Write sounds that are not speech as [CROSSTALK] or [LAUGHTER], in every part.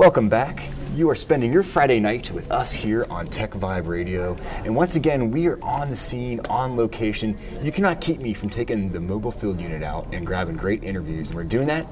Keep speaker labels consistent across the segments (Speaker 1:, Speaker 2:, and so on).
Speaker 1: Welcome back. You are spending your Friday night with us here on Tech Vibe Radio. And once again, we are on the scene, on location. You cannot keep me from taking the mobile field unit out and grabbing great interviews. And we're doing that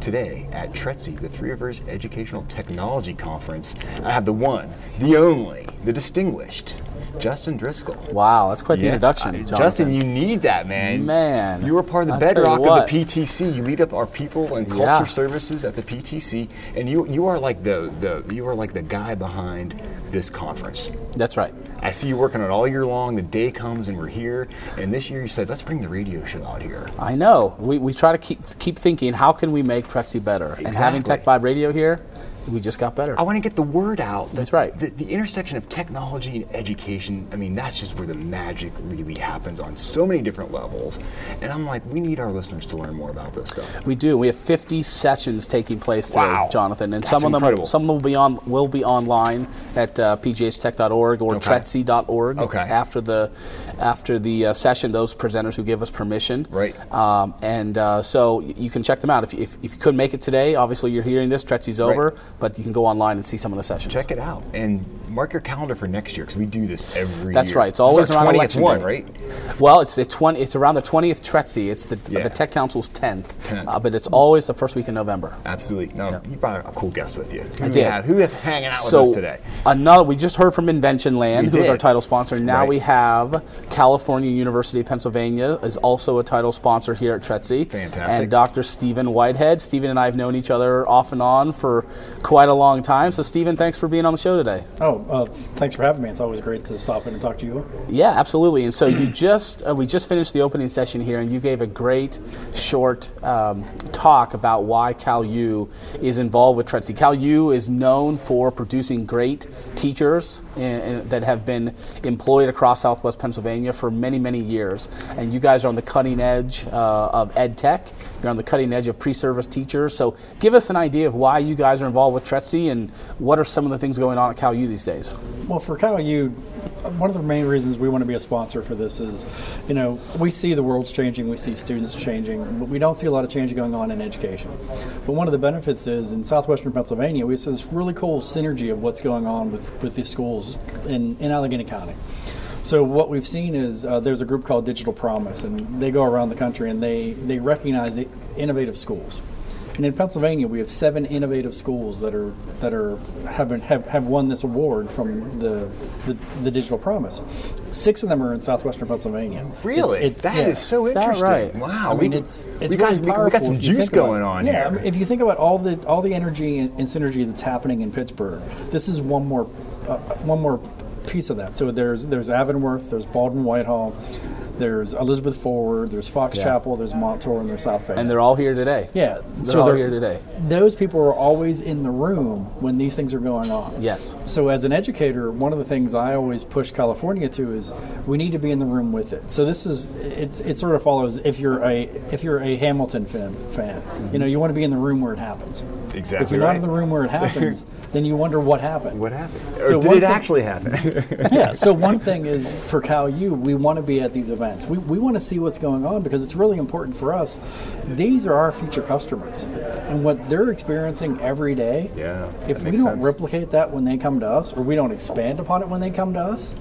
Speaker 1: today at TRETC, the Three Rivers Educational Technology Conference. I have the one, the only, the distinguished Justin Driscoll.
Speaker 2: Wow, that's quite the
Speaker 1: Yeah.
Speaker 2: introduction,
Speaker 1: Uh, Justin, you need that, man.
Speaker 2: Man.
Speaker 1: You were part of the
Speaker 2: I'll
Speaker 1: bedrock of the PTC. You lead up our people and culture
Speaker 2: Yeah.
Speaker 1: services at the PTC, and you you are like the, the you are like the guy behind this conference.
Speaker 2: That's right.
Speaker 1: I see you working on it all year long. The day comes and we're here. And this year you said, let's bring the radio show out here.
Speaker 2: I know. We, we try to keep keep thinking, how can we make TRETC better? Exactly. And having Tech Vibe Radio here, we just got better.
Speaker 1: I want to get the word out.
Speaker 2: That's right.
Speaker 1: The, the intersection of technology and education, I mean, that's just where the magic really happens on so many different levels. And I'm like, we need our listeners to learn more about this stuff.
Speaker 2: We do. We have 50 sessions taking place today,
Speaker 1: Wow.
Speaker 2: Jonathan, and
Speaker 1: That's
Speaker 2: some of them
Speaker 1: incredible.
Speaker 2: some will be on will be online at uh, pghtech.org or
Speaker 1: Okay.
Speaker 2: tretc.org.
Speaker 1: Okay.
Speaker 2: After the after the uh, session, those presenters who give us permission.
Speaker 1: Right.
Speaker 2: Um, and uh, so you can check them out. If, you- if, if you couldn't make it today, obviously you're hearing this. TRETC's over,
Speaker 1: Right.
Speaker 2: But you can go online and see some of the sessions.
Speaker 1: Check it out and mark your calendar for next year because we do this every year.
Speaker 2: That's
Speaker 1: year.
Speaker 2: right. It's
Speaker 1: This is
Speaker 2: always
Speaker 1: our
Speaker 2: around
Speaker 1: 20th
Speaker 2: election
Speaker 1: one,
Speaker 2: day.
Speaker 1: right?
Speaker 2: Well, it's the 20, It's around the twentieth TRETC. It's the
Speaker 1: Yeah.
Speaker 2: the Tech Council's tenth,
Speaker 1: 10th.
Speaker 2: uh, but it's always the first week in November.
Speaker 1: Absolutely. No, you brought a cool guest with you. Who
Speaker 2: I did.
Speaker 1: you have? Who have hanging out
Speaker 2: so
Speaker 1: with us today?
Speaker 2: another, we just heard from
Speaker 1: InventionLand,
Speaker 2: who is our title sponsor. Now
Speaker 1: Right.
Speaker 2: we have California University of Pennsylvania is also a title sponsor here at TRETC.
Speaker 1: Fantastic.
Speaker 2: And Dr. Stephen Whitehead. Stephen and I have known each other off and on for quite a long time. So Stephen, thanks for being on the show today.
Speaker 3: Oh, uh, thanks for having me. It's always great to stop in and talk to you.
Speaker 2: Yeah, absolutely. And so you just uh, we just finished the opening session here, and you gave a great short um, talk about why Cal U is involved with TRETC. Cal U is known for producing great teachers in, in- that have been employed across Southwest Pennsylvania for many many years, and you guys are on the cutting edge uh, of ed tech. You're on the cutting edge of pre-service teachers. So give us an idea of why you guys are involved with TRETC and what are some of the things going on at Cal U these days.
Speaker 3: Well, for Cal U one of the main reasons we want to be a sponsor for this is, you know, we see the world's changing, we see students changing, but we don't see a lot of change going on in education. But one of the benefits is in southwestern Pennsylvania, we see this really cool synergy of what's going on with, with these schools in, in Allegheny County. So what we've seen is uh, there's a group called Digital Promise, and they go around the country and they, they recognize innovative schools. And in Pennsylvania, we have seven innovative schools that are that are have been, have, have won this award from the, the the Digital Promise. Six of them are in southwestern Pennsylvania.
Speaker 1: Really?
Speaker 3: It's- it's-
Speaker 1: That
Speaker 3: yeah.
Speaker 1: is so
Speaker 2: Is
Speaker 1: interesting.
Speaker 2: right?
Speaker 1: Wow.
Speaker 3: I mean,
Speaker 1: we,
Speaker 3: it's
Speaker 1: we
Speaker 3: it's
Speaker 1: got,
Speaker 3: really
Speaker 1: we, we got some juice
Speaker 3: think about
Speaker 1: going on
Speaker 3: yeah,
Speaker 1: here.
Speaker 3: I mean, if you think about all the all the energy and, and synergy that's happening in Pittsburgh, this is one more uh, one more piece of that. So there's there's Avonworth, there's Baldwin Whitehall, there's Elizabeth Forward, there's Fox
Speaker 2: Yeah.
Speaker 3: Chapel, there's Montour, and there's South Fayette.
Speaker 2: And they're all here today.
Speaker 3: yeah,
Speaker 2: They're all
Speaker 3: they're-
Speaker 2: here today.
Speaker 3: Those people are always in the room when these things are going on.
Speaker 2: Yes.
Speaker 3: So as an educator, one of the things I always push California to is we need to be in the room with it. So this is it's it sort of follows if you're a if you're a Hamilton fan fan, you know you want to be in the room where it happens.
Speaker 1: Exactly.
Speaker 3: If you're
Speaker 1: right.
Speaker 3: not in the room where it [LAUGHS] happens, then you wonder what happened.
Speaker 1: What happened?
Speaker 3: So
Speaker 1: or did it
Speaker 3: thing-
Speaker 1: actually happen? [LAUGHS]
Speaker 3: yeah. So [LAUGHS] one thing is for Cal U, we want to be at these events. We, we want to see what's going on because it's really important for us. These are our future customers, and what they're experiencing every day.
Speaker 1: Yeah,
Speaker 3: If we don't
Speaker 1: sense.
Speaker 3: replicate that when they come to us, or we don't expand upon it when they come to us,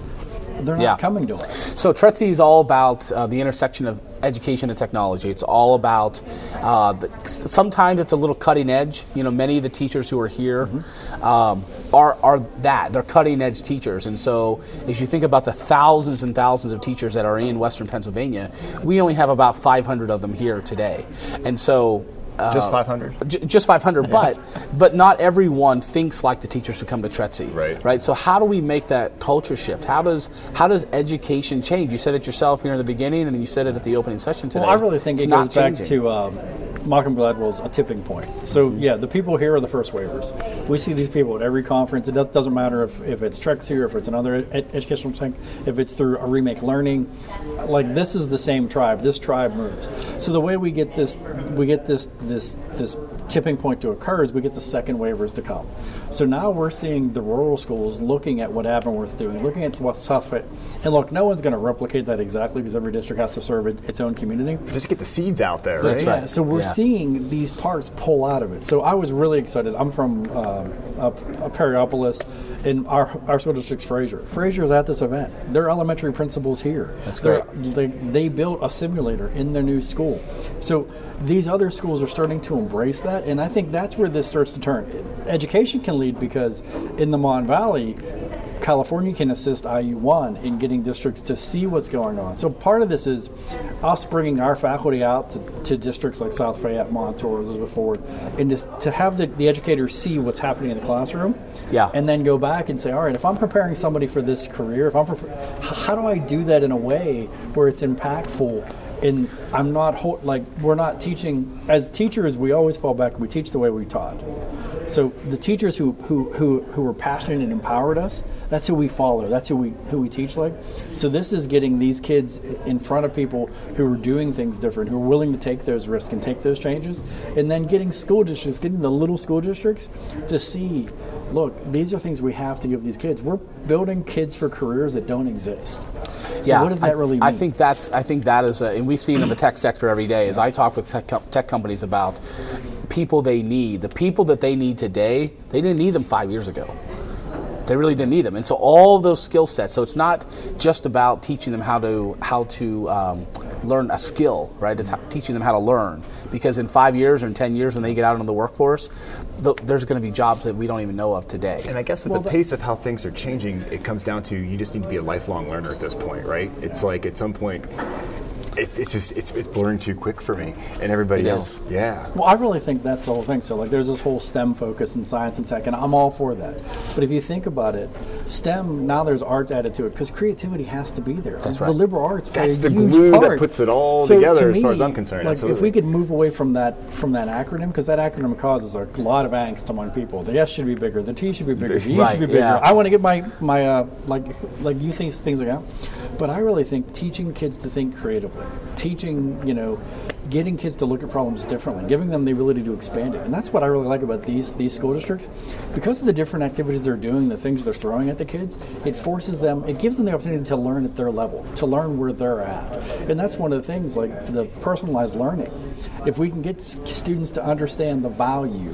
Speaker 3: they're not
Speaker 2: Yeah.
Speaker 3: coming to us.
Speaker 2: So TRETC is all about uh, the intersection of education and technology. It's all about. Uh, the, sometimes it's a little cutting edge. You know, many of the teachers who are here um, are are that they're cutting edge teachers. And so, as you think about the thousands and thousands of teachers that are in Western Pennsylvania, we only have about 500 of them here today. And so. Uh,
Speaker 1: Just 500?
Speaker 2: J- just 500, but but not everyone thinks like the teachers who come to TRETC
Speaker 1: Right.
Speaker 2: Right. So how do we make that culture shift? How does how does education change? You said it yourself here in the beginning, and you said it at the opening session today.
Speaker 3: Well, I really think
Speaker 2: It's
Speaker 3: it
Speaker 2: not
Speaker 3: goes back
Speaker 2: changing.
Speaker 3: to um, Malcolm Gladwell's A Tipping Point. So yeah, the people here are the first wavers. We see these people at every conference. It does- doesn't matter if, if it's Trex here, if it's another ed- educational thing, if it's through a remake learning. Like this is the same tribe. This tribe moves. So the way we get this, we get this this this tipping point to occur is we get the second wavers to come. So now we're seeing the rural schools looking at what Avonworth doing, looking at what South Fayette, and look, no one's going to replicate that exactly because every district has to serve its own community.
Speaker 1: Just get the seeds out there,
Speaker 2: That's
Speaker 1: right?
Speaker 2: right.
Speaker 3: So we're
Speaker 2: Yeah.
Speaker 3: Seeing these parts pull out of it. So I was really excited. I'm from uh, uh, Perryopolis, and our our school district's Frazier. Frazier is at this event. Their elementary principals here.
Speaker 2: That's
Speaker 3: They're-
Speaker 2: great.
Speaker 3: They, they built a simulator in their new school. So these other schools are starting to embrace that, and I think that's where this starts to turn. Education can lead because in the Mon Valley. California can assist IU1 in getting districts to see what's going on. So part of this is us bringing our faculty out to, to districts like South Fayette, Montour, Elizabeth Forward, and just to have the, the educators see what's happening in the classroom.
Speaker 2: Yeah.
Speaker 3: And then go back and say, all right, if I'm preparing somebody for this career, if I'm, how do I do that in a way where it's impactful? And I'm not ho- like we're not teaching as teachers. We always fall back. We teach the way we taught. So the teachers who who who, who were passionate and empowered us, that's who we follow. That's who we who we teach like. So this is getting these kids in front of people who are doing things different, who are willing to take those risks and take those changes, and then getting school districts, getting the little school districts to see, look, these are things we have to give these kids. We're building kids for careers that don't exist. So what does that
Speaker 2: I,
Speaker 3: really mean?
Speaker 2: I think that's I think that is, a, and we see it in the tech sector every day. As I talk with tech, tech companies about people they need, the people that they need today, they didn't need them five years ago. They really didn't need them, and so all those skill sets. So it's not just about teaching them how to how to um, learn a skill, right? It's how, teaching them how to learn. Because in five years or in ten years, when they get out into the workforce, th- there's going to be jobs that we don't even know of today.
Speaker 1: And I guess with the pace of how things are changing, it comes down to you just need to be a lifelong learner at this point, right? It's like at some point, it's, it's just it's, it's blurring too quick for me and everybody
Speaker 2: It
Speaker 1: else.
Speaker 2: is.
Speaker 1: Yeah.
Speaker 3: Well, I really think that's the whole thing. So, like, there's this whole STEM focus in science and tech, and I'm all for that. But if you think about it, STEM now there's arts added to it because creativity has to be there.
Speaker 2: That's right.
Speaker 3: The liberal arts play
Speaker 1: That's
Speaker 3: a
Speaker 1: the
Speaker 3: huge
Speaker 1: glue that puts it all
Speaker 3: So,
Speaker 1: together
Speaker 3: to
Speaker 1: as far as I'm concerned,
Speaker 3: Like, if we could move away from that from that acronym, because that acronym causes a lot of angst among people. The S should be bigger. The T should be bigger. The E
Speaker 2: Right,
Speaker 3: should be bigger.
Speaker 2: yeah.
Speaker 3: I want to get my my uh, like like you think things like that. But I really think teaching kids to think creatively, teaching you know, getting kids to look at problems differently, giving them the ability to expand it, and that's what I really like about these these school districts, because of the different activities they're doing, the things they're throwing at the kids. It forces them, it gives them the opportunity to learn at their level, to learn where they're at, and that's one of the things like the personalized learning. If we can get students to understand the value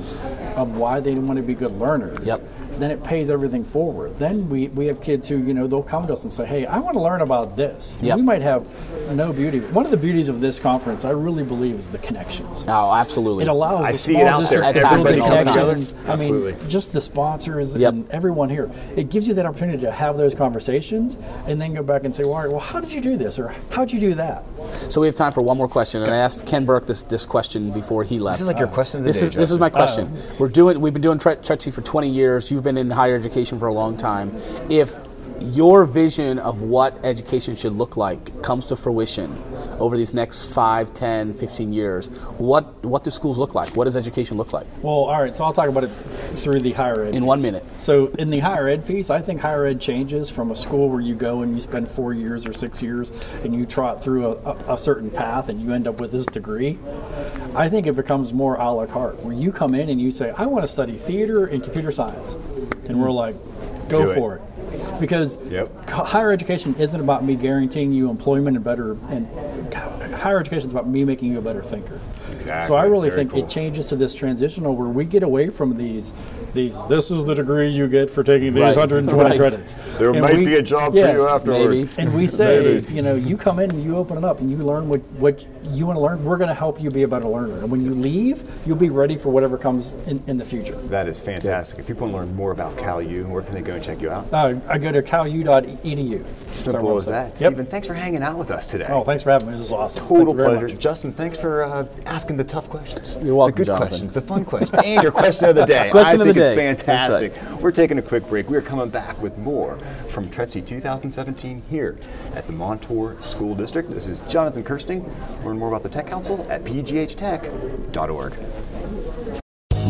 Speaker 3: of why they want to be good learners,
Speaker 2: Yep.
Speaker 3: Then it pays everything forward. Then we, we have kids who, you know, they'll come to us and say, hey, I want to learn about this.
Speaker 2: Yep.
Speaker 3: We might have no beauty. One of the beauties of this conference, I really believe, is the connections.
Speaker 2: Oh, absolutely.
Speaker 3: It allows
Speaker 1: I
Speaker 3: the
Speaker 1: see
Speaker 3: small
Speaker 1: it out there.
Speaker 3: districts to build
Speaker 2: Everybody
Speaker 3: the
Speaker 2: comes together.
Speaker 3: connections. I mean,
Speaker 1: Absolutely.
Speaker 3: just the sponsors
Speaker 2: Yep.
Speaker 3: and everyone here. It gives you that opportunity to have those conversations and then go back and say, well, all right, well, how did you do this? Or how'd you do that?
Speaker 2: So we have time for one more question, and I asked Ken Burke this, this question before he left.
Speaker 1: This is like your question
Speaker 2: this
Speaker 1: day,
Speaker 2: is this is my question. Oh. We're doing we've been doing Tre- for 20 years. You've been in higher education for a long time. If your vision of what education should look like comes to fruition over these next 5, 10, 15 years, what what do schools look like? What does education look like?
Speaker 3: Well, all right, so I'll talk about it through the higher ed.
Speaker 2: In
Speaker 3: piece.
Speaker 2: one minute.
Speaker 3: So, in the higher ed piece, I think higher ed changes from a school where you go and you spend four years or six years and you trot through a, a, a certain path and you end up with this degree. I think it becomes more a la carte, where you come in and you say, I want to study theater and computer science. And we're like, go
Speaker 1: Do it.
Speaker 3: for it. Because
Speaker 1: Yep.
Speaker 3: higher education isn't about me guaranteeing you employment and better, and higher education is about me making you a better thinker.
Speaker 1: Exactly.
Speaker 3: So I really
Speaker 1: Very
Speaker 3: think
Speaker 1: cool.
Speaker 3: it changes to this transitional where we get away from these these this is the degree you get for taking these
Speaker 2: Right,
Speaker 3: 120
Speaker 2: right.
Speaker 3: credits.
Speaker 4: There
Speaker 3: And
Speaker 4: might
Speaker 3: we-
Speaker 4: be a job
Speaker 3: yes,
Speaker 4: for you afterwards.
Speaker 2: maybe.
Speaker 3: And we say,
Speaker 4: Maybe.
Speaker 3: you know, you come in and you open it up and you learn what, what you want to learn. We're going to help you be a better learner. And when you leave, you'll be ready for whatever comes in, in the future.
Speaker 1: That is fantastic. If people want to learn more about CalU, where can they go and check you out?
Speaker 3: Uh, I go to calu.edu. It's
Speaker 1: Simple as that.
Speaker 3: Yep.
Speaker 1: Stephen, thanks for hanging out with us today.
Speaker 3: Oh, thanks for having me. This is awesome.
Speaker 1: Total pleasure.
Speaker 3: much.
Speaker 1: Justin, thanks for uh, asking the tough questions.
Speaker 2: You're welcome,
Speaker 1: The good
Speaker 2: Jonathan.
Speaker 1: questions, the fun questions, and your question of the day. [LAUGHS]
Speaker 2: Question
Speaker 1: I
Speaker 2: of the
Speaker 1: think it's
Speaker 2: day. That's right.
Speaker 1: fantastic. We're taking a quick break. We're coming back with more from TRETC 2017 here at the Montour School District. This is Jonathan Kersting. Learn more about the Tech Council at pghtech.org.